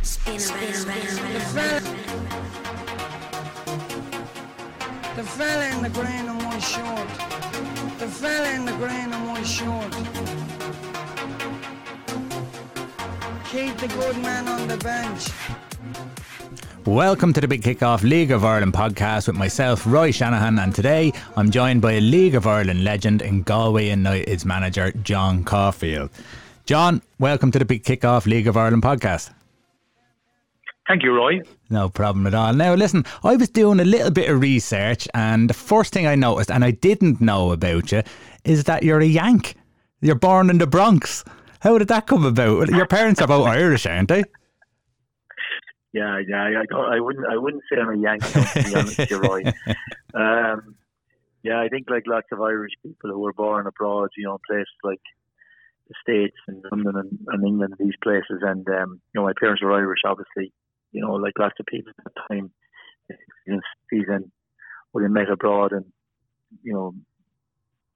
The fella, the fella in the green and white short. The fella in the green and white short. Keep the good man on the bench. Welcome to the Big Kickoff League of Ireland podcast with myself, Roy Shanahan, and today I'm joined by a League of Ireland legend and Galway United's manager, John Caulfield. John, welcome to the Big Kickoff League of Ireland podcast. Thank you, Roy. No problem at all. Now, listen, I was doing a little bit of research, and the first thing I noticed, and I didn't know about you, is that you're a Yank. You're born in the Bronx. How did that come about? Your parents are both Irish, aren't they? Yeah, yeah. I, I wouldn't. I wouldn't say I'm a Yankee. To be honest with you, Roy. Um, yeah, I think like lots of Irish people who were born abroad, you know, places like the States and London and, and England, these places, and um, you know, my parents were Irish, obviously. You know, like lots of people at the time, in season would have met abroad and you know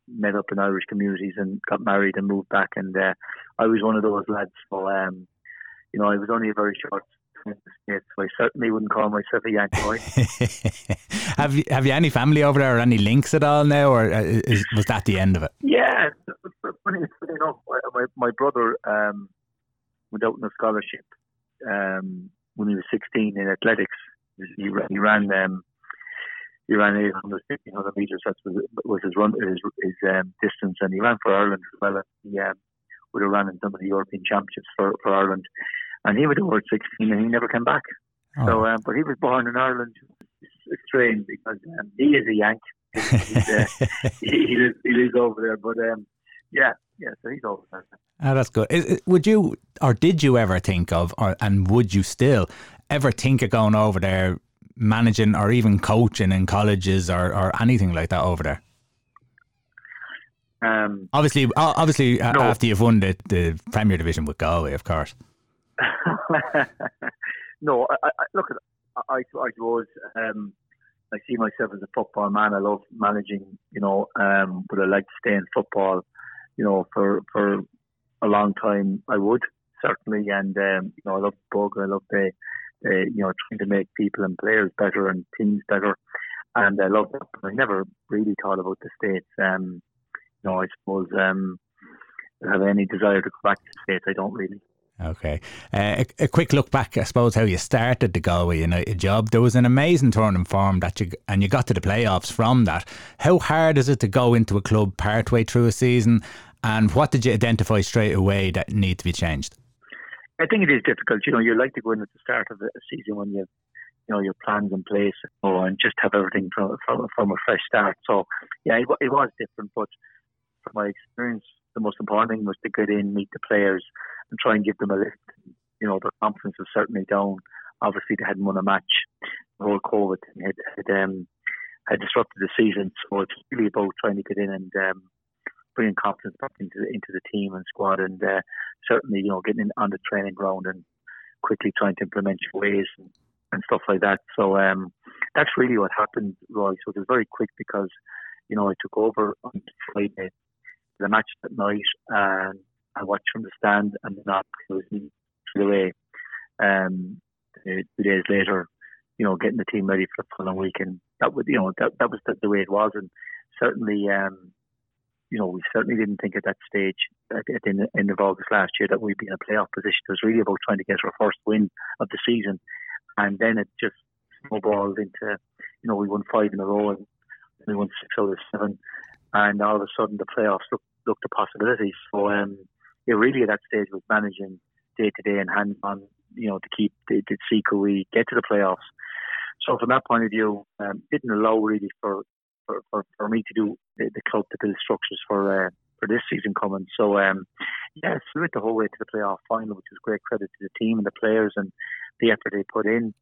met up in Irish communities and got married and moved back. And uh, I was one of those lads. So um, you know, I was only a very short time in the States, so I certainly wouldn't call myself a Yankee boy. have you have you any family over there or any links at all now, or uh, is, was that the end of it? Yeah, funny, funny enough, my, my, brother um, went out on a scholarship um, when he was 16 in athletics. He, ran- he ran um, he ran 800, 1500 meters. That was, was his run, his, his um, distance, and he ran for Ireland as well. He um, would have run in some of the European championships for, for Ireland, and he was over 16, and he never came back. Oh. So, um, but he was born in Ireland. It's, it's strange because um, he is a Yank. He's, uh, he, he, lives, he lives over there, but um, yeah, yeah. So he's over there. Ah, that's good. Is- would you, or did you ever think of, or and would you still ever think of going over there, managing or even coaching in colleges or, or anything like that over there? Um, Obviously, obviously, No. after you've won the, the Premier Division with Galway, of course. no, I, I, look, I, I, I suppose um, I see myself as a football man. I love managing, you know, um, but I like to stay in football, you know, for for a long time. I would certainly, and um, you know, I love the bug. I love the, the, you know, trying to make people and players better and teams better, and I love that. But I never really thought about the states. Um, you know, I suppose um, have any desire to go back to the states. I don't really. Okay. Uh, a, a quick look back, I suppose, how you started the Galway United job. There was an amazing turn in form that you and you got to the playoffs from that. How hard is it to go into a club partway through a season, and what did you identify straight away that need to be changed? I think it is difficult. You know, you like to go in at the start of a season when you you know, your plans in place know, and just have everything from, from from a fresh start. So, yeah, it, it was different. But from my experience, the most important thing was to get in, meet the players, and try and give them a lift. You know, their confidence was certainly down. Obviously, they hadn't won a match. The whole COVID had had, um, had disrupted the season. So it's really about trying to get in and um, bringing confidence back into the, into the team and squad, and uh, certainly you know getting in on the training ground and quickly trying to implement your ways and, and stuff like that. So um, that's really what happened, Roy. So it was very quick because you know I took over on Friday, the match that night, and I watched from the stand, and I was straight away. Um, two days later, you know, getting the team ready for the following week, and that would you know that that was the, the way it was, and certainly. Um, you know, we certainly didn't think at that stage, at, the end- end of August last year, that we'd be in a playoff position. It was really about trying to get our first win of the season. And then it just snowballed into, you know, we won five in a row and we won six out of seven. And all of a sudden the playoffs looked, looked a possibility. So, um, yeah, really at that stage was managing day to day and hands on, you know, to keep, see could we get to the playoffs. So from that point of view, um, didn't allow really for, for, for, for me to do the, the club to build structures for uh, for this season coming. So um, yeah, we went the whole way to the playoff final, which is great credit to the team and the players and the effort they put in.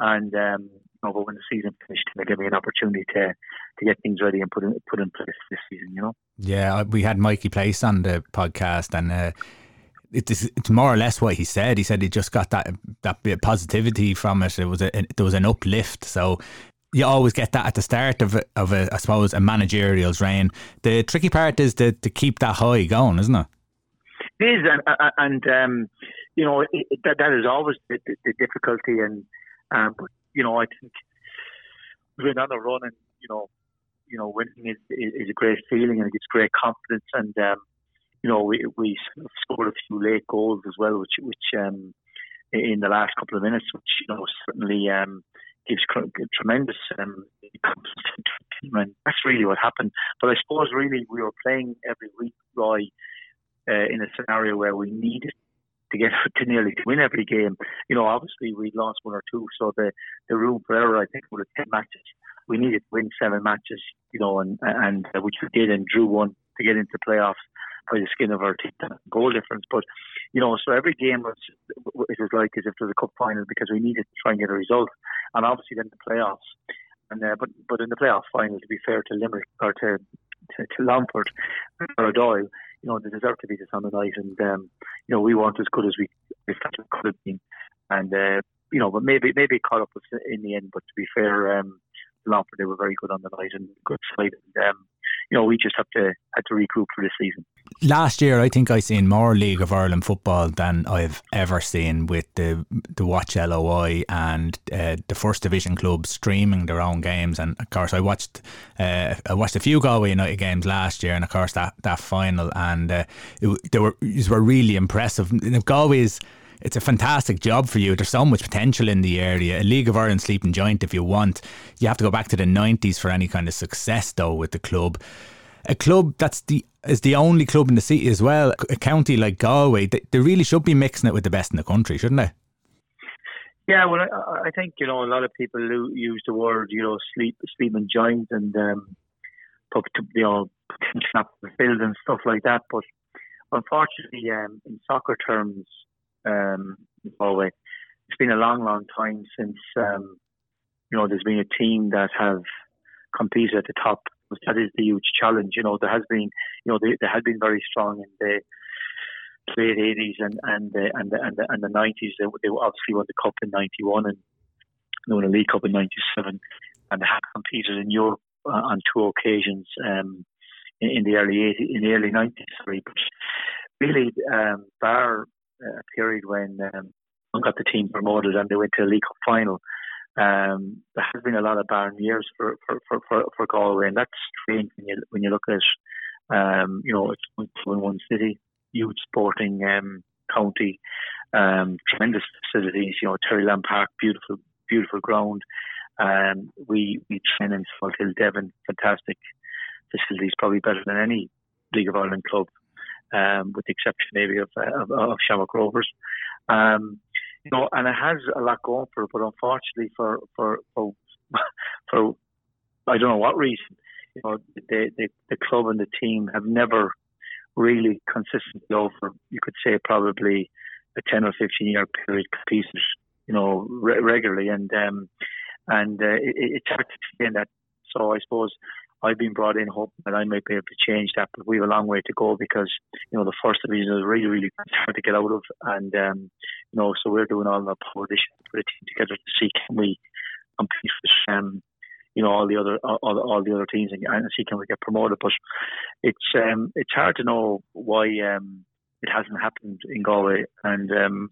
And um, know, but when the season finished, they gave me an opportunity to to get things ready and put in put in place this season. You know. Yeah, we had Mikey Place on the podcast, and uh, it's, it's more or less what he said. He said he just got that that bit of positivity from it. It was a, there was an uplift. So you always get that at the start of a, of a I suppose a managerial's reign. The tricky part is to, to keep that high going, isn't it? It is, and, and um, you know it, that that is always the, the, the difficulty, and um, but you know I think we're on a run, and you know you know winning is, is a great feeling, and it gives great confidence, and um, you know we we scored a few late goals as well, which which um, in the last couple of minutes, which you know certainly um, gives tremendous um, and that's really what happened. But I suppose really we were playing every week, Roy, uh, in a scenario where we needed to get to nearly to win every game. You know, obviously we lost one or two, so the the room for error I think was ten matches. We needed to win seven matches, you know, and and uh, which we did and drew one to get into playoffs by the skin of our teeth goal difference. But you know, so every game was it was like as if it was a cup final because we needed to try and get a result, and obviously then the playoffs. And uh, but but in the playoff final, to be fair to Limerick or to to, to or Doyle, you know, they deserve to be this on the night, and um, you know, we weren't as good as we, we could have been, and uh, you know, but maybe maybe it caught up with in the end. But to be fair, um, Longford they were very good on the night and good side, and um, you know, we just have to had to regroup for this season. Last year, I think I seen more League of Ireland football than I've ever seen with the the Watch LOI and uh, the First Division clubs streaming their own games. And of course, I watched uh, I watched a few Galway United games last year, and of course that that final, and uh, it, they were these were really impressive. Galway's it's a fantastic job for you. There's so much potential in the area. A League of Ireland sleeping giant if you want. You have to go back to the 90s for any kind of success though with the club. A club that's the is the only club in the city as well. A county like Galway, they, they really should be mixing it with the best in the country, shouldn't they? Yeah, well, I, I think you know a lot of people use the word you know sleep sleeping giant and um, you know the field and stuff like that. But unfortunately, um, in soccer terms, um, Galway. It's been a long, long time since um, you know there's been a team that have competed at the top. That is the huge challenge. You know there has been, you know, they, they had been very strong in the late 80s and and the, and the, and the, and the 90s. They, they obviously won the cup in 91 and they won the League Cup in 97, and they had competed in Europe uh, on two occasions um, in, in, the early 80s, in the early 90s. Sorry, but really, um, bar a period when um, got the team promoted and they went to a League Cup final. Um, there has been a lot of barren years for for, for, for, for Galway, and that's strange when you when you look at um, you know it's one city, huge sporting um, county, um, tremendous facilities. You know Terryland Park, beautiful beautiful ground. Um, we we train in Salthill, Devon, fantastic facilities, probably better than any League of Ireland club um, with the exception maybe of, uh, of, of Shamrock Rovers. Um, you know, and it has a lot going for it, but unfortunately for for for, for I don't know what reason, you know, the, the the club and the team have never really consistently over, you could say probably a ten or fifteen year period competed, you know, re- regularly, and um, and uh, it, it's hard to explain that. So I suppose I've been brought in hoping that I might be able to change that, but we have a long way to go because you know the first division is really really hard to get out of, and um, you know so we're doing all the power this for the team together to see can we compete with um, you know all the other all, all the other teams and, and see can we get promoted. But it's um, it's hard to know why um, it hasn't happened in Galway, and um,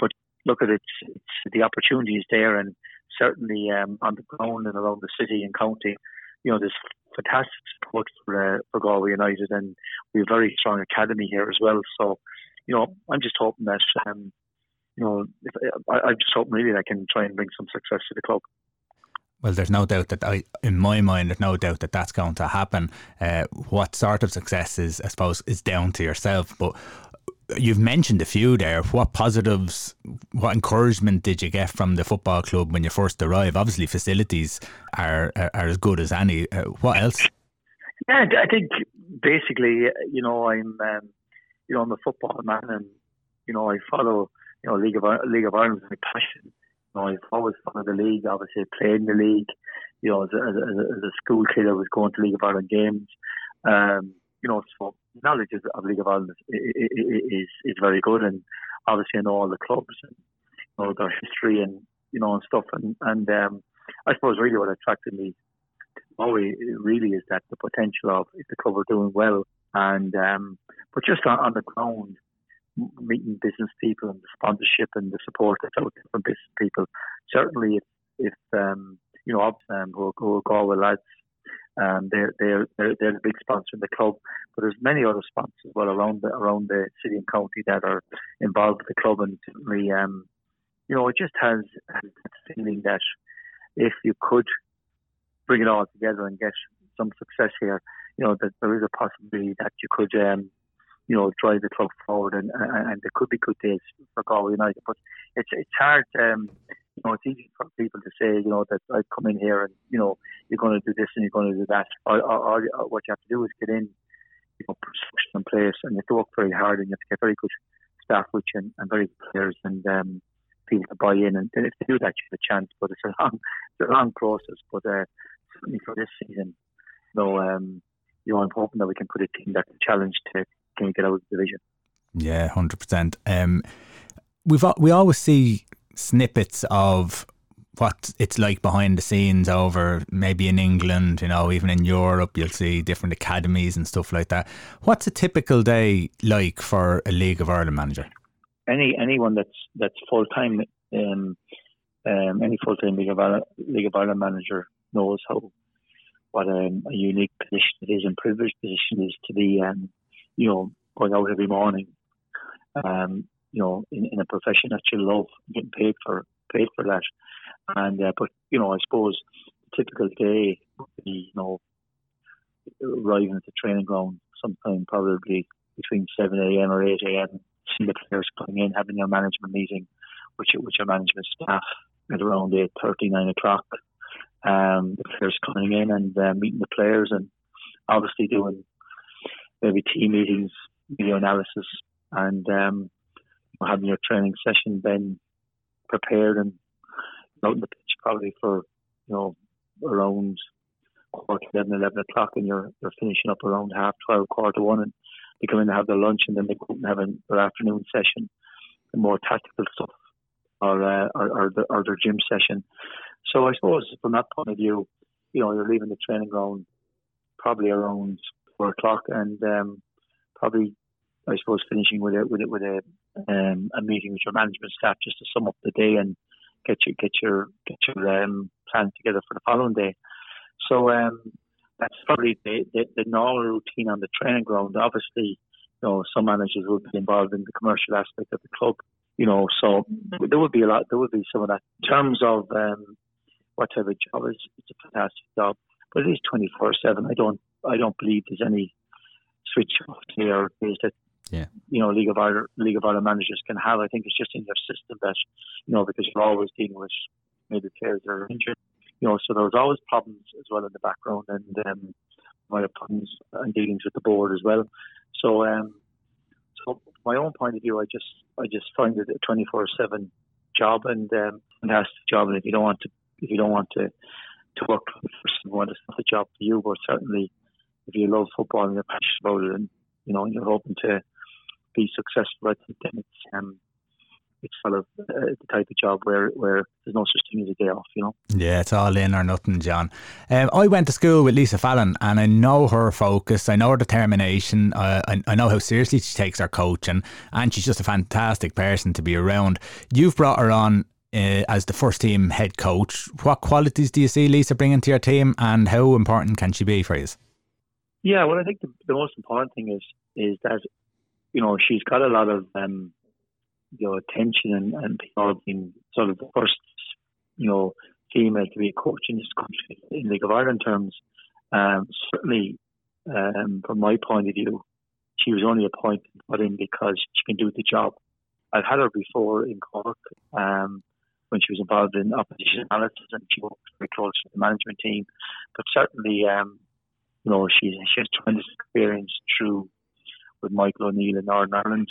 but look at it, it's the opportunity is there, and certainly um, on the ground and around the city and county you know, there's fantastic support for, uh, for Galway United, and we have a very strong academy here as well. So, you know, I'm just hoping that, um, you know, if, I, I'm just hoping really I can try and bring some success to the club. Well, there's no doubt that I, in my mind, there's no doubt that that's going to happen. Uh, what sort of success is, I suppose, is down to yourself. But you've mentioned a few there. What positives, what encouragement did you get from the football club when you first arrived? Obviously, facilities are are, are as good as any. Uh, what else? Yeah, I think basically, you know, I'm, um, you know, I'm a football man, and you know, I follow, you know, League of League of Ireland my passion. You know, I've always followed the league. Obviously, played in the league. You know, as a, as a, as a school kid, I was going to League of Ireland games. Um, you know, so knowledge of League of Ireland is, is very good, and obviously I know all the clubs and you know their history and you know and stuff, and and um, I suppose really what attracted me to Galway really is that the potential of if the club are doing well, and um, but just on, on the ground, meeting business people and the sponsorship and the support that's out there from business people. Certainly, if, if um, you know, um, who, who go with lads, um, they're, they're they're they're the big sponsor in the club. But there's many other sponsors as well around the around the city and county that are involved with the club, and certainly, um, you know, it just has, that feeling that if you could bring it all together and get some success here, you know, that there is a possibility that you could, um, you know, drive the club forward, and, and, and there could be good days for Galway United. But it's it's hard. Um, you know, it's easy for people to say, you know, that I come in here and you know you're going to do this and you're going to do that. Or, or, or what you have to do is get in, you know, structure in place, and you have to work very hard, and you have to get very good staff you and, and very good players and um, people to buy in. And if they do that, you have a chance. But it's a long, it's a long process. But uh, certainly for this season, you know, um, you know, I'm hoping that we can put a team that can challenge to can get out of the division. Yeah, hundred um, percent. We've we always see snippets of what it's like behind the scenes over maybe in England, you know, even in Europe, you'll see different academies and stuff like that. What's a typical day like for a League of Ireland manager? Any anyone that's that's full time, um, um, any full time League of Ireland, League of Ireland manager knows how what um, a unique position it is and privileged position is to be, um, you know, going out every morning, um, you know, in, in a profession that you love, getting paid for paid for that. And uh, but you know, I suppose typical day would be, you know, arriving at the training ground sometime probably between seven a.m. or eight a.m. Seeing the players coming in, having your management meeting, which which your management staff at around eight thirty, nine o'clock um, the players coming in and uh, meeting the players and obviously doing maybe team meetings, video analysis, and um, having your training session then prepared and out in the pitch probably for you know around quarter 11, 11 o'clock, and you're you're finishing up around half twelve, quarter one, and they come in and have their lunch, and then they go and have an, their afternoon session, the more tactical stuff, or uh, or, or, the, or their gym session. So I suppose from that point of view, you know, you're leaving the training ground probably around four o'clock, and um, probably I suppose finishing with a with with a um, a meeting with your management staff just to sum up the day and get your get your get your um, plan together for the following day. So um, that's probably the, the, the normal routine on the training ground. Obviously, you know, some managers will be involved in the commercial aspect of the club. You know, so there would be a lot. There would be some of that. In terms of um, what type of job is. It's a fantastic job, but it is twenty four seven. I don't I don't believe there's any switch off here is that yeah. you know League of Ireland League of Ireland managers can have. I think it's just in their system that you know because you're always dealing with maybe players that are injured. You know, so there's always problems as well in the background, and um, have problems and dealings with the board as well. So, um, so my own point of view, I just I just find it a 24/7 job and um, fantastic job. And if you don't want to if you don't want to to work for someone, it's not a job for you. But certainly, if you love football and you're passionate about it, and you know you're hoping to be successful, I think then it's um, it's sort of uh, the type of job where, where there's no such thing as a day off, you know. Yeah, it's all in or nothing, John. Um, I went to school with Lisa Fallon and I know her focus, I know her determination, uh, I, I know how seriously she takes her coaching, and she's just a fantastic person to be around. You've brought her on uh, as the first team head coach. What qualities do you see Lisa bringing to your team, and how important can she be for you? Yeah, well, I think the, the most important thing is is that you know she's got a lot of um, you know attention and, and people being sort of the first you know female to be a coach in this country in League of Ireland terms. Um, certainly, um, from my point of view, she was only appointed put in because she can do the job. I've had her before in Cork. Um, when she was involved in opposition analysis and she worked very close with the management team. But certainly, um, you know, she has tremendous experience through with Michael O'Neill in Northern Ireland.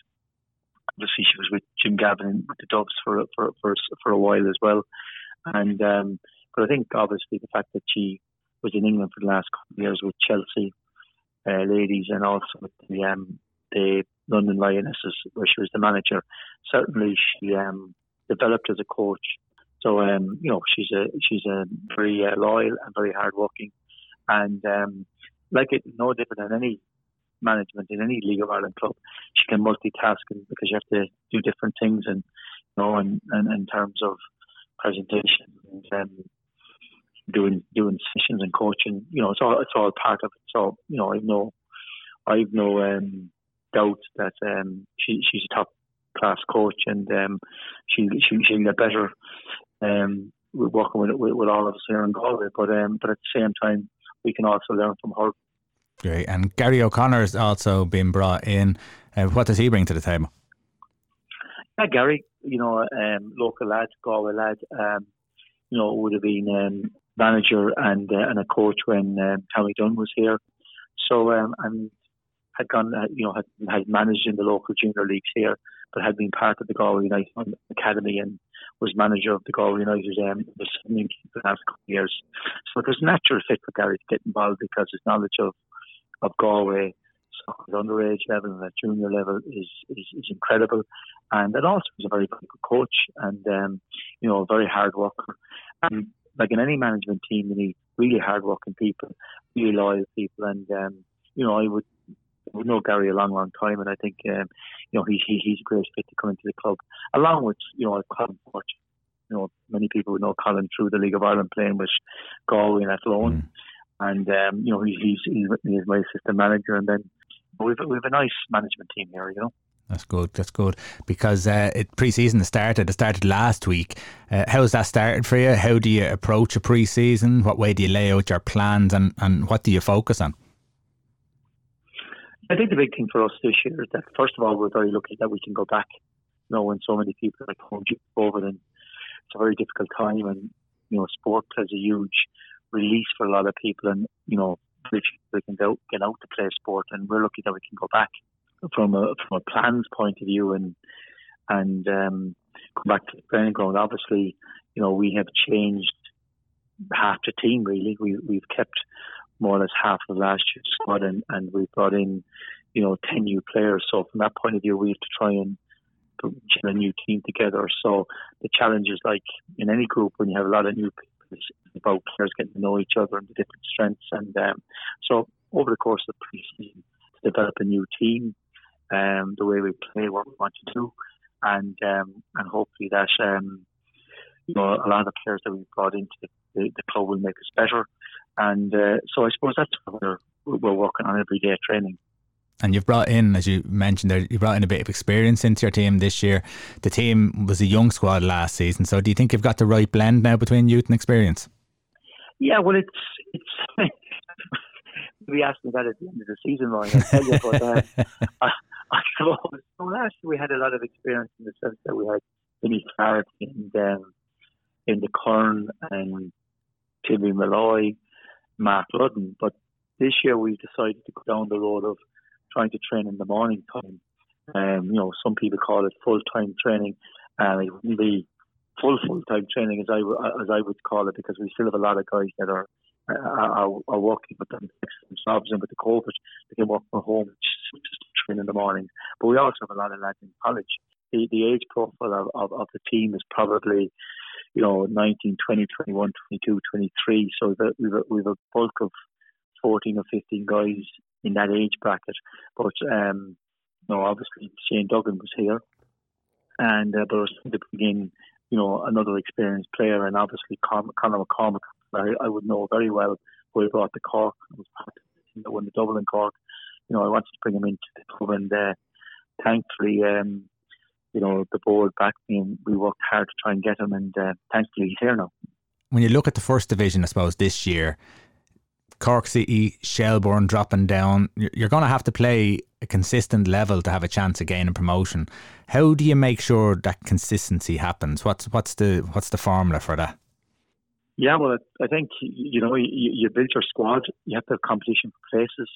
Obviously, she was with Jim Gavin with the Dubs for for for, for a while as well. And um, but I think obviously the fact that she was in England for the last couple of years with Chelsea uh, ladies and also with the um, the London Lionesses where she was the manager. Certainly, she um, developed as a coach. So um, you know, she's a she's a very uh, loyal and very hardworking, and um, like it, no different than any management in any League of Ireland club. She can multitask because you have to do different things, and you know, and, and in terms of presentation and um, doing doing sessions and coaching, you know, it's all it's all part of it. So you know, I've no I've no um, doubt that um, she she's a top class coach, and um, she she she'll get better. Um, working with, with, with all of us here in Galway, but um, but at the same time, we can also learn from her. Great, and Gary O'Connor has also been brought in. Uh, what does he bring to the table? Yeah, Gary, you know, um, local lad, Galway lad, um, you know, would have been um, manager and uh, and a coach when um, Tommy Dunne was here. So um, and had gone, uh, you know, had, had managed in the local junior leagues here, but had been part of the Galway United Academy and was manager of the Galway United um, the last couple of years. So it was natural fit for Gary to get involved because his knowledge of of Galway soccer at underage level and at junior level is, is, is incredible. And then also he's a very good coach and um, you know, a very hard worker. And like in any management team you need really hard working people, really loyal people and um, you know, I would we know Gary a long, long time, and I think um, you know he's he, he's a great fit to come into the club, along with you know Colin Porch. You know, many people would know Colin through the League of Ireland playing with Galway and Athlone, mm. And um, you know he's he's he's, my assistant manager, and then we've we've a nice management team here. You know. That's good. That's good because uh, it pre-season started. It started last week. Uh, how's that started for you? How do you approach a pre-season? What way do you lay out your plans, and, and what do you focus on? I think the big thing for us this year is that first of all we're very lucky that we can go back. You know, when so many people are home over, and it's a very difficult time, and you know, sport has a huge release for a lot of people, and you know, they can go, get out to play sport, and we're lucky that we can go back from a from a plans point of view, and and um, come back to the training ground. Obviously, you know, we have changed half the team. Really, we we've kept more or less half of last year's squad, and, and we've brought in, you know, 10 new players. So from that point of view, we have to try and put a new team together. So the challenge is like in any group when you have a lot of new about players getting to know each other and the different strengths. And um, so over the course of the preseason, to develop a new team, um, the way we play, what we want to do, and um, and hopefully that um, you know a lot of the players that we've brought into the, the, the club will make us better. And uh, so I suppose that's what we're, we're working on every day training. And you've brought in, as you mentioned there, you brought in a bit of experience into your team this year. The team was a young squad last season. So do you think you've got the right blend now between youth and experience? Yeah, well, it's it's. we asked me that at the end of the season, Ryan. I tell you, but uh, I, I suppose so last year we had a lot of experience in the sense that we had Vinny Clark and um, in the Kern and Timmy Malloy Mark Ludden. But this year we decided to go down the road of trying to train in the morning time. Um, you know, some people call it full time training, and it wouldn't be full full time training as I as I would call it because we still have a lot of guys that are are, are working with them themselves and with the COVID they can work from home just, just train in the morning. But we also have a lot of lads in college. The, the age profile of, of, of the team is probably you know, 19, 20, 21, 22, 23. So that we've a, we've a bulk of 14 or 15 guys in that age bracket. But, um, know, obviously Shane Duggan was here. And, uh, but was to bring you know, another experienced player. And obviously Con- Conor McCormack, I, I would know very well who he brought the Cork. I was part of the won the Cork. You know, I wanted to bring him into the club and, uh, thankfully, um, you know, the board backed me and we worked hard to try and get him, and uh, thankfully he's here now. When you look at the first division, I suppose this year, Cork City, Shelbourne dropping down, you're going to have to play a consistent level to have a chance of gaining promotion. How do you make sure that consistency happens? What's what's the what's the formula for that? Yeah, well, I think you know you, you build your squad. You have to have competition for places.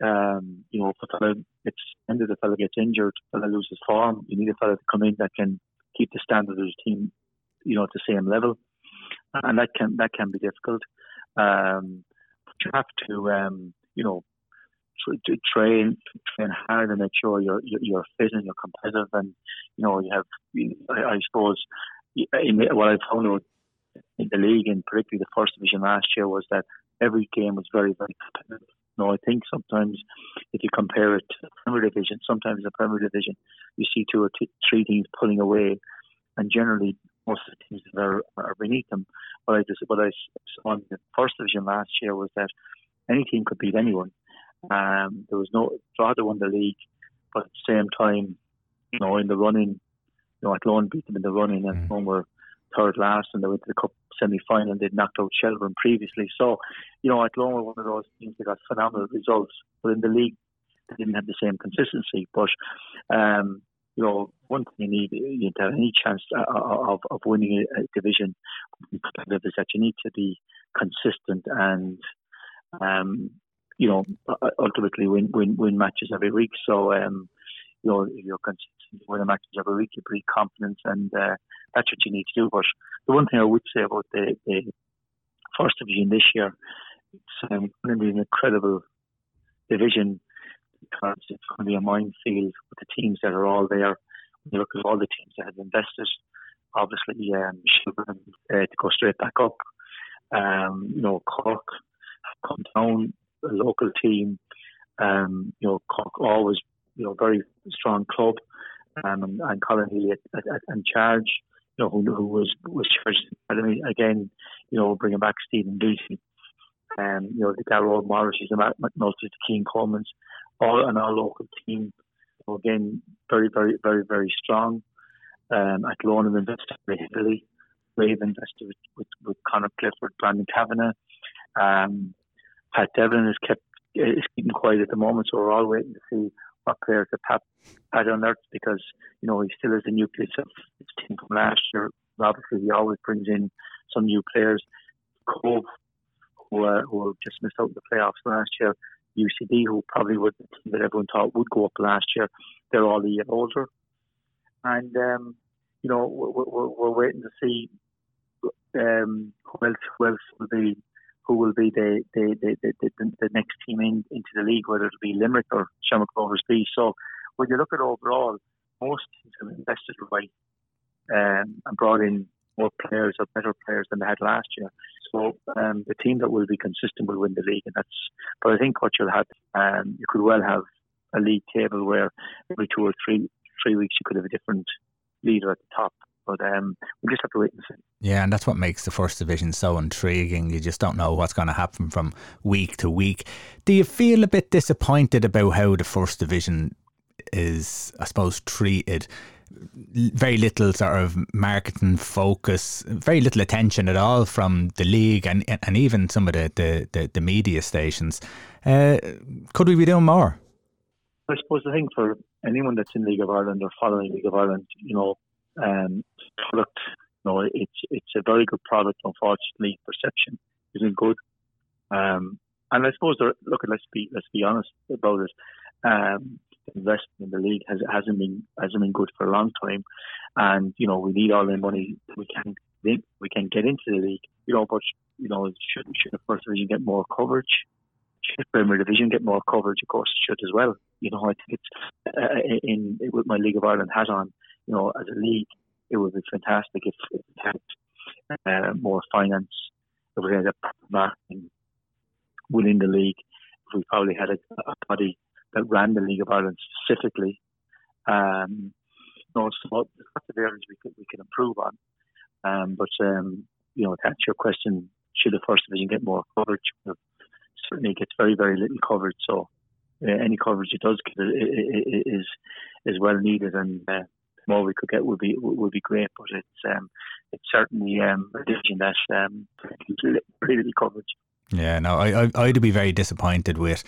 Um, you know, if a fellow gets ended, a fella gets injured, a fella loses form, you need a fellow to come in that can keep the standard of the team, you know, at the same level, and that can that can be difficult. Um, you have to, um, you know, to train train hard and make sure you're you're fit and you're competitive, and you know you have. I, I suppose in, what I found out in the league, and particularly the first division last year, was that every game was very very competitive No, I think sometimes if you compare it to the Premier Division, sometimes the Premier Division, you see two or t- three teams pulling away, and generally most of the teams that are, are beneath them. What I just what I saw in the First Division last year was that any team could beat anyone. Um, there was no Drogheda won the league, but at the same time, you know, in the running, you know, Athlone beat them in the running, and mm. were third last, and they went to the cup semi final and they'd knocked out Shelbourne previously. So, you know, Athlone were one of those teams that got phenomenal results, but in the league they didn't have the same consistency. But um, you know, one thing you need you have any chance uh, uh, of, of winning a, division competitive is that you need to be consistent and um, you know ultimately win win win matches every week. So um, you know if you're consistent win matches every week, you breed confidence, and uh, that's what you need to do. But the one thing I would say about the, the first division this year, it's um, going to be an incredible division because it's going to be a minefield with the teams that are all there. When you look at all the teams that have invested, obviously um, Shelbourne uh, to go straight back up. Um, you know, Cork have come down, a local team. Um, you know, Cork always, you know, very strong club. Um, and, and Colin Healy at, at, at, in charge you know, who, who was was charged mean again, you know, bringing back Stephen Beattie, um, you know, the Darrell Morris, the McNulty, the Cian Coleman's, all and our local team. Again, very, very, very, very strong. Um, Athlone have invested very heavily. We've invested with, with, with Conor Clifford, Brandon Kavanagh. Um, Pat Devlin has kept is keeping quiet at the moment, so we're all waiting to see what players that Pat had unearthed because you know he still has the nucleus of his team from last year. Obviously, he always brings in some new players. Cobh, who, uh, who just missed out in the playoffs last year. UCD, who probably would the team that everyone thought would go up last year. They're all a year older, and um, you know we're, we're, we're, waiting to see um, who else who else will be who will be the the, the, the, the next team in, into the league, whether it'll be Limerick or Shamrock Rovers B. So when you look at overall, most teams have invested right um, and brought in more players or better players than they had last year. So um, the team that will be consistent will win the league, and that's. But I think what you'll have, um, you could well have a league table where every two or three three weeks you could have a different leader at the top. But um, we just have to wait and see. Yeah, and that's what makes the first division so intriguing. You just don't know what's going to happen from week to week. Do you feel a bit disappointed about how the first division is, I suppose, treated? Very little sort of marketing focus, very little attention at all from the league and and even some of the the, the, the media stations. Uh, could we be doing more? I suppose the thing for anyone that's in League of Ireland or following League of Ireland, you know, um, product. You know, it's it's a very good product. Unfortunately, perception isn't good. Um, and I suppose look, let's be let's be honest about it. Um, investing in the league has hasn't been hasn't been good for a long time, and you know we need all the money we can we can get into the league. You know, but you know should should the first division get more coverage? Should Premier Division get more coverage? Of course, it should as well. You know, I think it's uh, in with my League of Ireland hat on you know, as a league, it would be fantastic if, it had uh, more finance, if we had a marketing within the league, if we probably had a, a body that ran the League of Ireland specifically. Um, you know, so lots of areas we could we can improve on. Um, but um, you know, to answer your question, should the first division get more coverage? certainly gets very very little coverage. So uh, any coverage it does get is is well needed, and uh, more we could get would be would be great. But it's um, it's certainly um, a division that um, pretty little coverage. Yeah, no, I, I I'd be very disappointed with.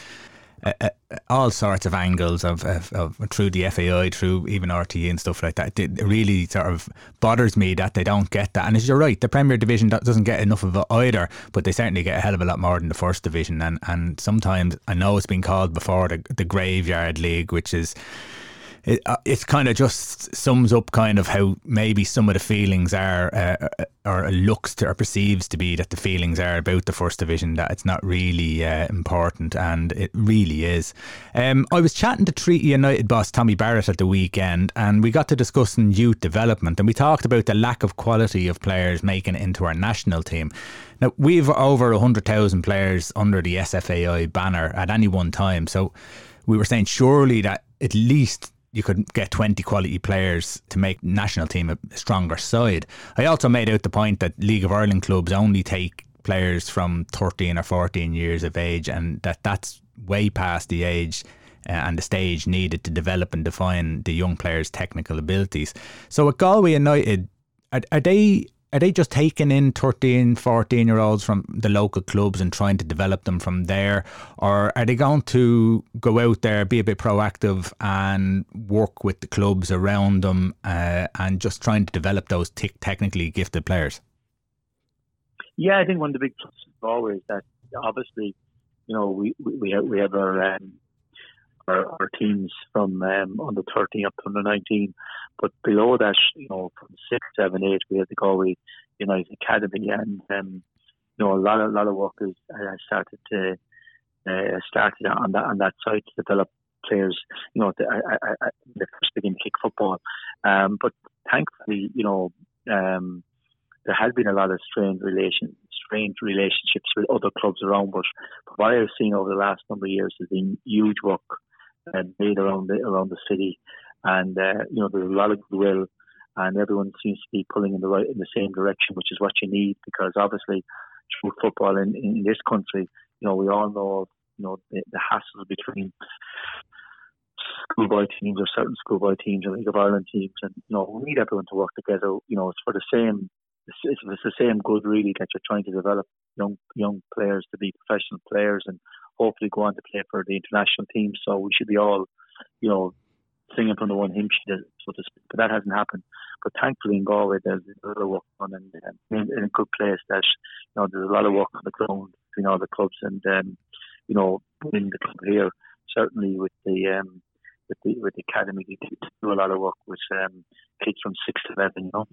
Uh, uh, all sorts of angles of, of, of, through the FAI, through even RTE and stuff like that. It really sort of bothers me that they don't get that. And as you're right, the Premier Division doesn't get enough of it either, but they certainly get a hell of a lot more than the First Division. And and sometimes I know it's been called before the the Graveyard League, which is it, uh, kind of just sums up kind of how maybe some of the feelings are, uh, uh, or looks to, or perceives to be that the feelings are about the first division, that it's not really uh, important, and it really is. Um, I was chatting to Treaty United boss Tommy Barrett at the weekend, and we got to discussing youth development, and we talked about the lack of quality of players making it into our national team. Now, we've over 100,000 players under the SFAI banner at any one time, so we were saying surely that at least you could get 20 quality players to make national team a stronger side. I also made out the point that League of Ireland clubs only take players from 13 or 14 years of age and that that's way past the age uh, and the stage needed to develop and define the young players' technical abilities. So at Galway United, are, are they are they just taking in 13, 14 year olds from the local clubs and trying to develop them from there? Or are they going to go out there, be a bit proactive and work with the clubs around them uh, and just trying to develop those t- technically gifted players? Yeah, I think one of the big pluses always that obviously, you know, we, we, have, we have our, um, our, our teams from um, under 13 up to under 19 but below that, you know, from six, seven, eight, we had the Galway United Academy, and um, you know, a lot of lot of work is uh, started to uh, started on that on that side to develop players. You know, the, I, I, I, the first begin kick football, um, but thankfully, you know, um, there has been a lot of strained relation, strained relationships with other clubs around. But, but what I've seen over the last number of years has been huge work uh, made around the around the city and uh, you know there's a lot of goodwill, and everyone seems to be pulling in the right in the same direction, which is what you need because obviously through football in, in this country, you know we all know you know the, the hassles between schoolboy teams or certain schoolboy teams and League of Ireland teams, and you know we need everyone to work together. You know it's for the same. It's, it's the same good really that you're trying to develop young young players to be professional players and hopefully go on to play for the international team. So we should be all, you know, singing from the one hymn sheet, so to speak. But that hasn't happened. But thankfully in Galway, there's a lot of work on and in, a good place. That you know, there's a lot of work on the ground between all the clubs, and um, you know, in the club here, certainly with the um, with the with the academy, they do a lot of work with um, kids from six to eleven. You know.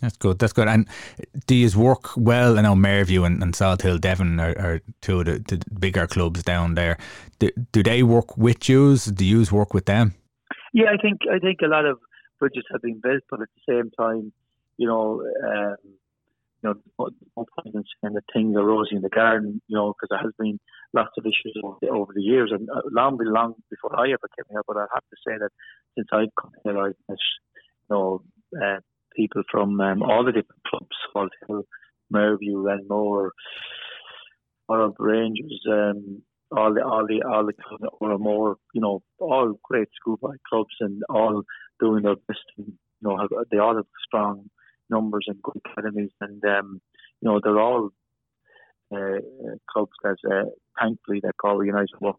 That's good. That's good. And do you work well? I know Mervue and, and Hill, Devon are, are two of the, the, bigger clubs down there. Do, do they work with you? Do you work with them? Yeah, I think I think a lot of bridges have been built, but at the same time, you know, um, you know, no point in saying that things are rosy in the garden, you know, because there has been lots of issues over the, over the years, and uh, long, long before I ever came here. But I have to say that since I've come here, I've met, you know, uh, people from um, all the different clubs, Salt Hill, Mervue, Renmore, Arab Rangers, um, all the all the all the or more, you know, all great schoolboy clubs and all doing their best. And, you know, have, they all have strong numbers and good academies, and um, you know, they're all uh, clubs that uh, thankfully that Galway United with.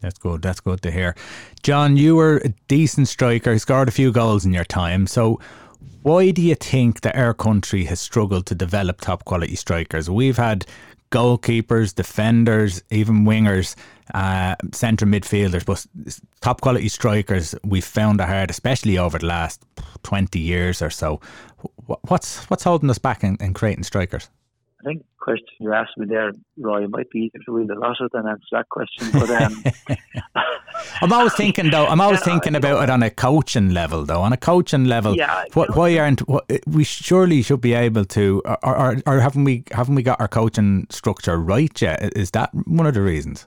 That's good. That's good to hear. John, you were a decent striker, scored a few goals in your time. So, why do you think that our country has struggled to develop top quality strikers? We've had goalkeepers, defenders, even wingers, uh, centre midfielders, but top quality strikers we've found it hard, especially over the last twenty years or so. What's what's holding us back in, in creating strikers? I think the question you asked me there, Roy, might be easier to win the lotto than answer that question. But um, I'm always thinking though. I'm always thinking about it on a coaching level, though. On a coaching level, yeah, what, why aren't what, we surely should be able to, or, or, or haven't we haven't we got our coaching structure right yet? Is that one of the reasons?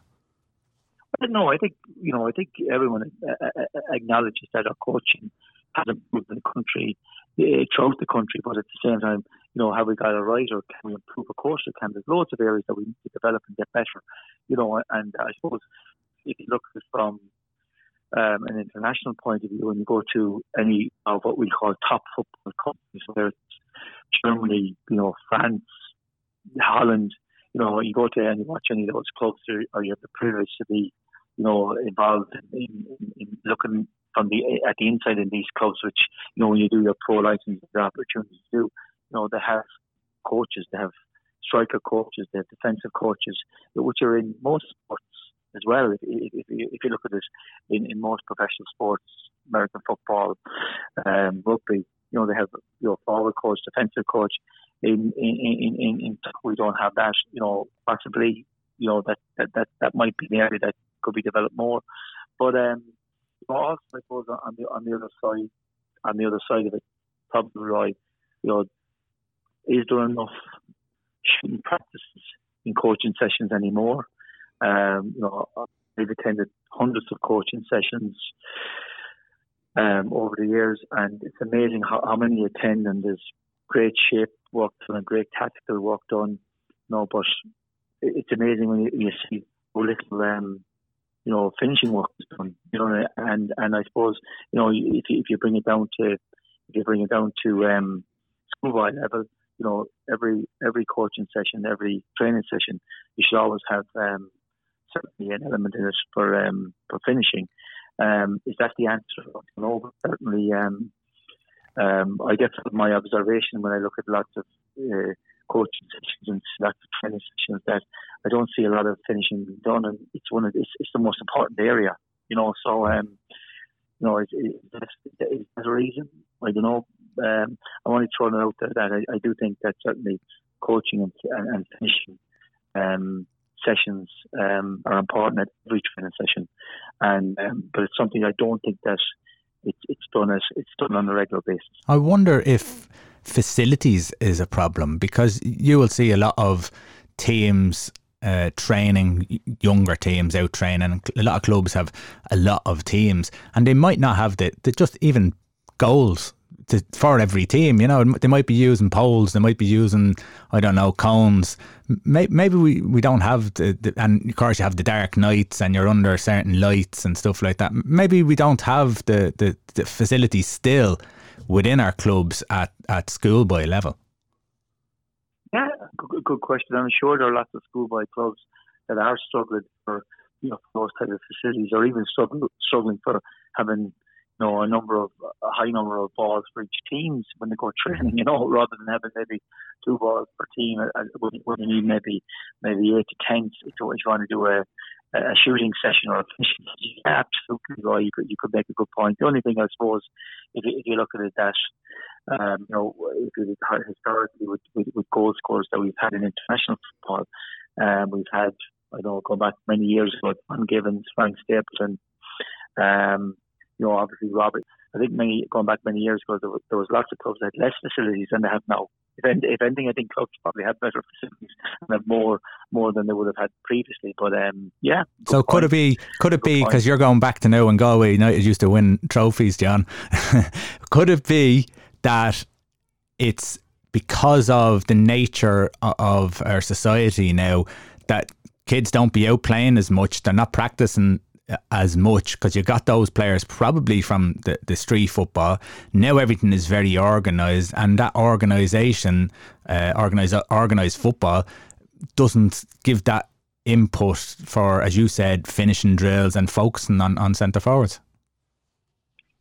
No, I think you know. I think everyone uh, uh, uh, acknowledges that our coaching has improved in the country, throughout the country, but at the same time, you know, have we got it right or can we improve? Course, we can. There's loads of areas that we need to develop and get better, you know. And I suppose if you look at it from um, an international point of view, when you go to any of what we call top football countries, whether it's Germany, you know, France, Holland, you know, you go to and you watch any of those clubs, or, or you have the privilege to be, you know, involved in, in, in looking from the at the inside in these clubs, which you know when you do your pro license, the opportunity to do you know, they have coaches, they have striker coaches, they have defensive coaches, which are in most sports as well. If, if, you, if you look at it in, in most professional sports, American football, um, rugby, you know they have your forward coach, defensive coach. In in, in in in we don't have that. You know, possibly you know that that that, that might be the area that could be developed more. But um, also I suppose on the on the other side, on the other side of it, probably. You know, is there enough shooting practices in coaching sessions anymore? Um, you know, I've attended hundreds of coaching sessions um, over the years, and it's amazing how, how many attend, and there's great shape work done and great tactical work done. You know, but it's amazing when you, you see how little, um, you know, finishing work is done. You know, and and I suppose you know if you, if you bring it down to if you bring it down to um, schoolboy level, you know, every every coaching session, every training session, you should always have um, certainly an element in it for um, for finishing. Um, is that the answer? Know, but certainly, um, um, I guess my observation when I look at lots of uh, coaching sessions and lots of training sessions that I don't see a lot of finishing done, and it's one of it's, it's the most important area, you know. So, um, you know, is, is, a reason? I don't know. Um, I'm only throwing it out there that I, I do think that certainly coaching and, and, and finishing um, sessions um, are important at every training session, and um, but it's something I don't think that it's it's done as it's done on a regular basis. I wonder if facilities is a problem because you will see a lot of teams uh, training younger teams out training. A lot of clubs have a lot of teams, and they might not have the, the just even goals to, for every team. You know, they might be using poles, they might be using I don't know cones. Maybe we, we don't have the, the, and of course you have the dark nights and you're under certain lights and stuff like that. Maybe we don't have the the, the facilities still within our clubs at at schoolboy level. Yeah, good, good question. I'm sure there are lots of schoolboy clubs that are struggling for you know those type of facilities, or even struggling for having you know, a number of high number of balls for each teams when they go training, you know, rather than having maybe two balls per team, uh, uh, when you need maybe maybe eight to ten if you want to do a a shooting session or a finishing session. Absolutely, right. You could you could make a good point. The only thing I suppose, if you, if you look at it, that um, you know, if you historically with, with, with goal scorers that we've had in international football, um, we've had I don't know, going back many years ago, Don Givens, Frank Stapleton. Um, you know, obviously Robert. I think many going back many years ago, there was, there was lots of clubs that had less facilities than they have now. If, if anything, I think clubs probably have better facilities and have more more than they would have had previously. But um, yeah. So could it be? Could it be because you're going back to now and Galway United used to win trophies, John? could it be that it's because of the nature of our society now that kids don't be out playing as much. They're not practicing as much because you got those players probably from the, the street football. Now everything is very organised, and that organisation, uh, organised organised football, doesn't give that input for, as you said, finishing drills and focusing on, on centre forwards.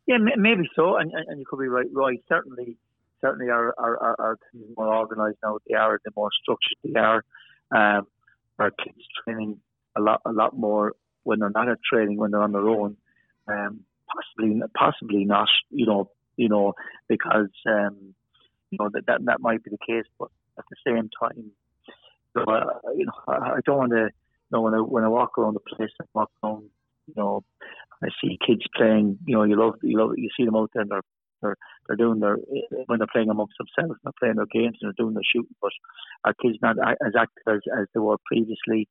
Yeah, maybe so, and, and you could be right. Right, certainly, certainly our our, our, our teams more organised now. They are the more structured they are. Um, our kids training a lot a lot more when they're not at training, when they're on their own. Um, possibly, possibly not. You know, you know, because um, you know that, that that might be the case, but at the same time, uh, you know I, I don't want to. You know, when I when I walk around the place and walk around, you know, I see kids playing. You know, you love you love you see them out there. And they're they're they're doing their when they're playing amongst themselves, they're playing their games and they're doing their shooting. But our kids not as active as, as they were previously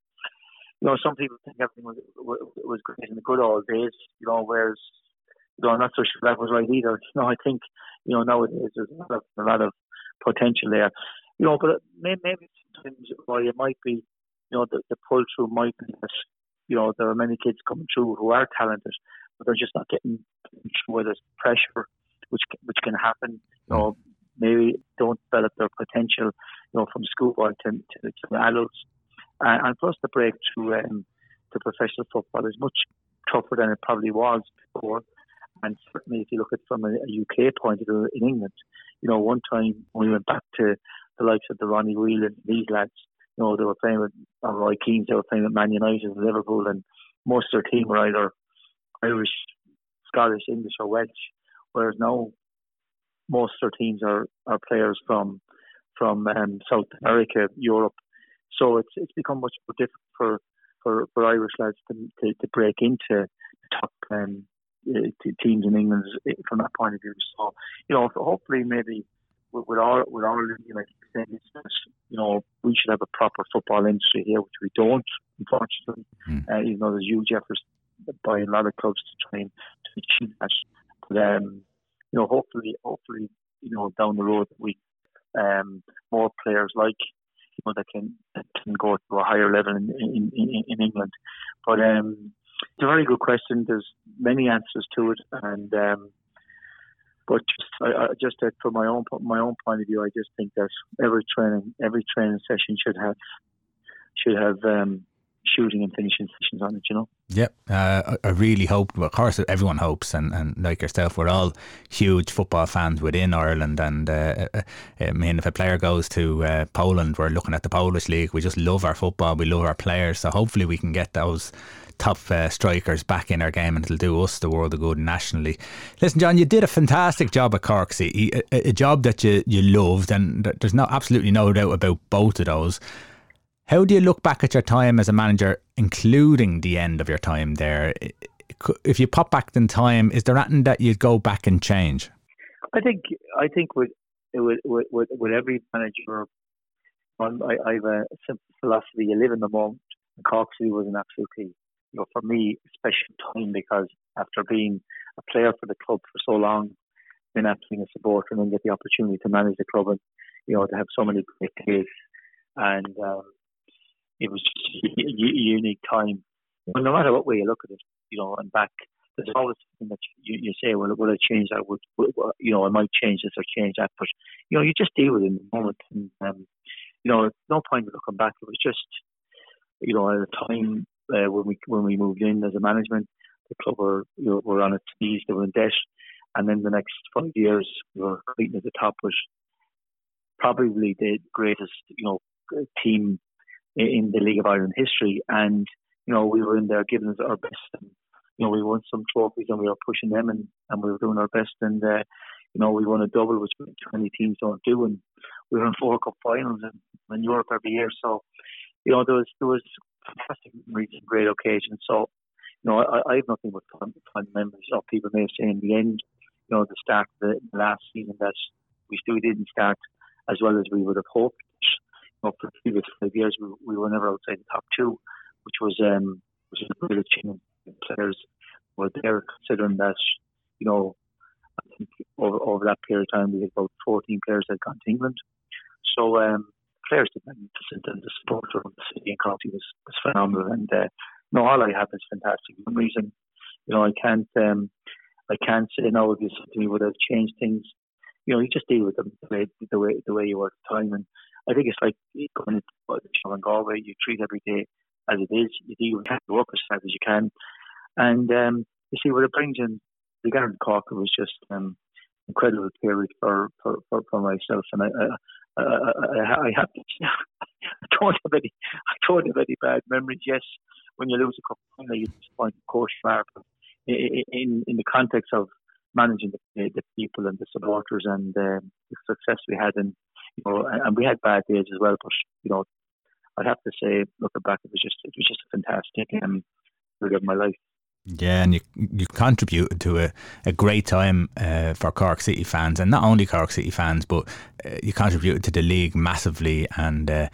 you know, some people think everything was was great in the good old days, you know, whereas you know, I'm not so sure that was right either. You know, I think you know nowadays there's a lot of, a lot of potential there. You know, but maybe, maybe sometimes why it might be, you know, the, the pull through might be that you know there are many kids coming through who are talented, but they're just not getting through there's pressure, which which can happen. You know, mm. maybe don't develop their potential, you know, from schoolboy to, to, to adults and plus, the break to um, to professional football is much tougher than it probably was before. And certainly, if you look at from a, UK point of view in England, you know, one time when we went back to the likes of the Ronnie Whelan, these lads, you know, they were playing with uh, Roy Keane, they were playing with Man United and Liverpool, and most of their team were either Irish, Scottish, English, or Welsh, whereas now most of their teams are, are players from from um, South America, Europe. So it's it's become much more difficult for, for, for Irish lads to, to, to break into the top um, teams in England from that point of view. So you know, hopefully maybe with, with our with our like you know, we should have a proper football industry here, which we don't, unfortunately. Mm. Uh, even though there's huge efforts by a lot of clubs to try and to achieve that. But um, you know, hopefully, hopefully, you know, down the road we um, more players like know that can that can go to a higher level in in, in, England. But um, it's a very good question. There's many answers to it, and um, but just, I, I just from my own my own point of view, I just think that every training every training session should have should have um, shooting and finishing sessions on it, you know. Yep, uh, I really hope. Well, of course, everyone hopes, and, and like yourself, we're all huge football fans within Ireland. And uh, uh, I mean, if a player goes to uh, Poland, we're looking at the Polish league. We just love our football. We love our players. So hopefully, we can get those top uh, strikers back in our game and it'll do us the world of good nationally. Listen, John, you did a fantastic job at Cork City, a, a job that you, you loved, and there's no absolutely no doubt about both of those. How do you look back at your time as a manager, including the end of your time there? If you pop back in time, is there anything that you'd go back and change? I think I think with with with, with every manager, I, I have a simple philosophy: you live in the moment. City was an absolutely you know, for me, special time because after being a player for the club for so long, then after being a supporter and then get the opportunity to manage the club and, you know, to have so many great days. And um, it was just a unique time. Well, no matter what way you look at it, you know, and back, there's always something that you, you say, well, will I change that? Would, you know, I might change this or change that. But, you know, you just deal with it in the moment. And, um, you know, no point in looking back. It was just, you know, at a time uh, when we when we moved in as a management. The club were you know, were on its knees, they were in debt, and then the next five years we were competing at the top was probably the greatest you know team in the League of Ireland history, and you know we were in there giving us our best. And, you know we won some trophies and we were pushing them, and, and we were doing our best. And uh, you know we won a double, which 20 teams don't do, and we were in four cup finals in, in Europe every year. So you know there was there was fantastic memories and great occasions. So, you know, I, I have nothing but fond, fun memories of people may say in the end, you know, the start of the last season that we still didn't start as well as we would have hoped. You for the previous five years, we, we were never outside the top two, which was um, which was a great achievement. Players were there considering that, you know, I think over, over that period of time we had about 14 players that had gone to England. So um, players did magnificent, and the support from the city and county was, was phenomenal. And uh, no, all I have is fantastic memories, and you know I can't um, I can't say now if you said to me would have changed things. You know, you just deal with them the way the way the way you were at the time, and I think it's like going to show in Galway. You treat every day as it is. You deal with the work as hard as you can, and um, you see what it brings in. The Garrett Cork was just um, incredible period for, for, for, for myself, and I, uh, I, I have I don't have any I don't have any bad memories. Yes, when you lose a cup final, you disappoint, of course, you are. But in in the context of managing the, the people and the supporters and um, the success we had, and you know, and we had bad days as well. But you know, I'd have to say, looking back, it was just it was just a fantastic um, period of my life. Yeah, and you you contributed to a, a great time uh, for Cork City fans, and not only Cork City fans, but uh, you contributed to the league massively, and uh,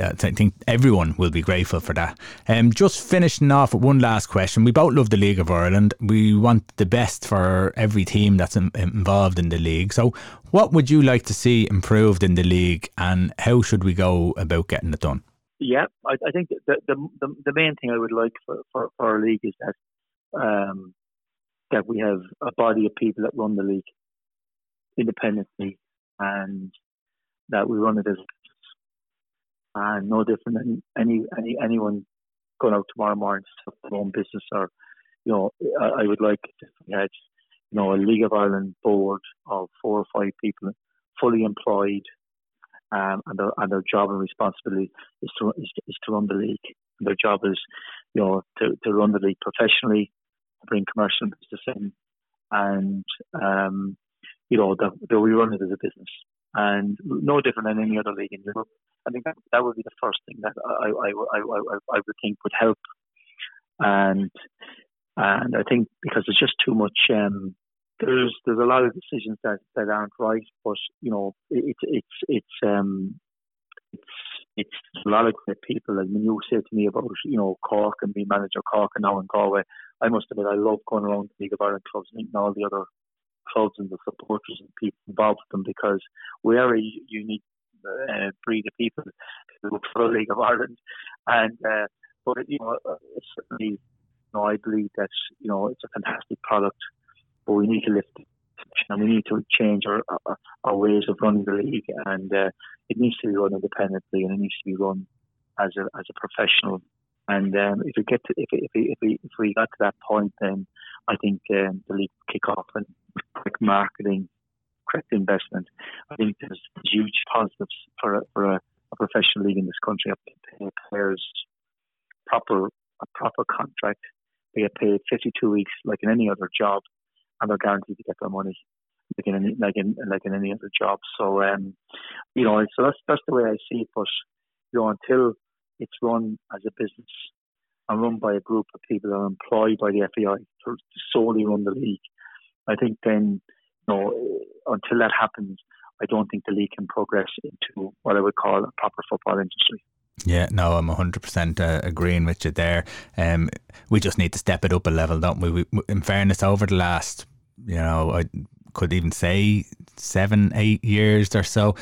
I think everyone will be grateful for that. Um, just finishing off with one last question. We both love the League of Ireland. We want the best for every team that's in, involved in the league. So, what would you like to see improved in the league, and how should we go about getting it done? Yeah, I, I think the, the, the the main thing I would like for, for, for our league is that um, that we have a body of people that run the league independently and that we run it as and no different than any any anyone going out tomorrow morning to have their own business or you know I, I would like if we had you know a League of Ireland board of four or five people fully employed um, and their and their job and responsibility is to is, is to run the league. And their job is you know, to, to run the league professionally, bring commercial business in, and um, you know, that, that we run it as a business, and no different than any other league in Europe. I think that that would be the first thing that I I, I, I, I would think would help, and and I think because there's just too much. Um, there's there's a lot of decisions that, that aren't right, but you know it's it's it's um it's it's a lot of great people. Like when you say to me about you know Cork and being manager Cork and now in Galway, I must admit I love going around the League of Ireland clubs and meeting all the other clubs and the supporters and people involved with them because we are a unique uh, breed of people who for the League of Ireland, and uh, but you know certainly you know I believe that you know it's a fantastic product, but we need to lift it and we need to change our, our, our ways of running the league, and uh, it needs to be run independently, and it needs to be run as a as a professional. And um, if we get to if if we, if we if we got to that point, then I think um, the league kick off and like marketing, correct investment. I think there's huge positives for a, for a, a professional league in this country. Pay players proper a proper contract. They get paid 52 weeks like in any other job and they're guaranteed to get their money like in any, like in like in any other job. So um, you know, so that's that's the way I see it. But you know, until it's run as a business and run by a group of people that are employed by the to, to solely run the league, I think then you know until that happens, I don't think the league can progress into what I would call a proper football industry. Yeah, no, I'm 100% uh, agreeing with you there. Um, we just need to step it up a level, don't we? we? In fairness, over the last, you know, I could even say seven, eight years or so,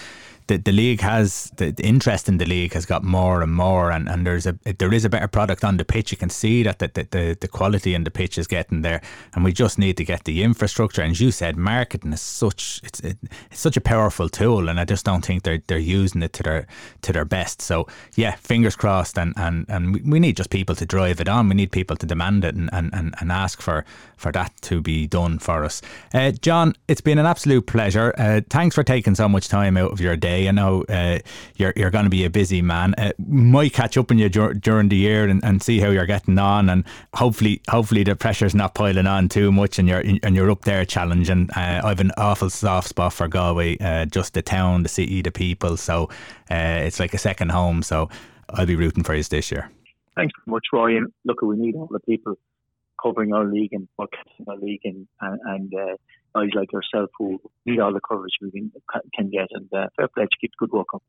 the, the league has the, the, interest in the league has got more and more and, and there's a there is a better product on the pitch. You can see that the, the, the quality in the pitch is getting there and we just need to get the infrastructure. And as you said marketing is such it's it, it's such a powerful tool and I just don't think they're they're using it to their to their best. So yeah fingers crossed and and, and we need just people to drive it on. We need people to demand it and, and, and, ask for for that to be done for us. Uh, John it's been an absolute pleasure. Uh, thanks for taking so much time out of your day I know uh, you're you're going to be a busy man. Uh, might catch up on you dur- during the year and, and see how you're getting on, and hopefully hopefully the pressure's not piling on too much, and you're and you're up there challenging. Uh, I've an awful soft spot for Galway, uh, just the town, the city, the people. So uh, it's like a second home. So I'll be rooting for you this year. Thanks very much, Roy. And look, we need all the people covering our league and broadcasting our league and and, and uh, guys like yourself who need all the coverage we can, get. And uh, fair play to keep good work up.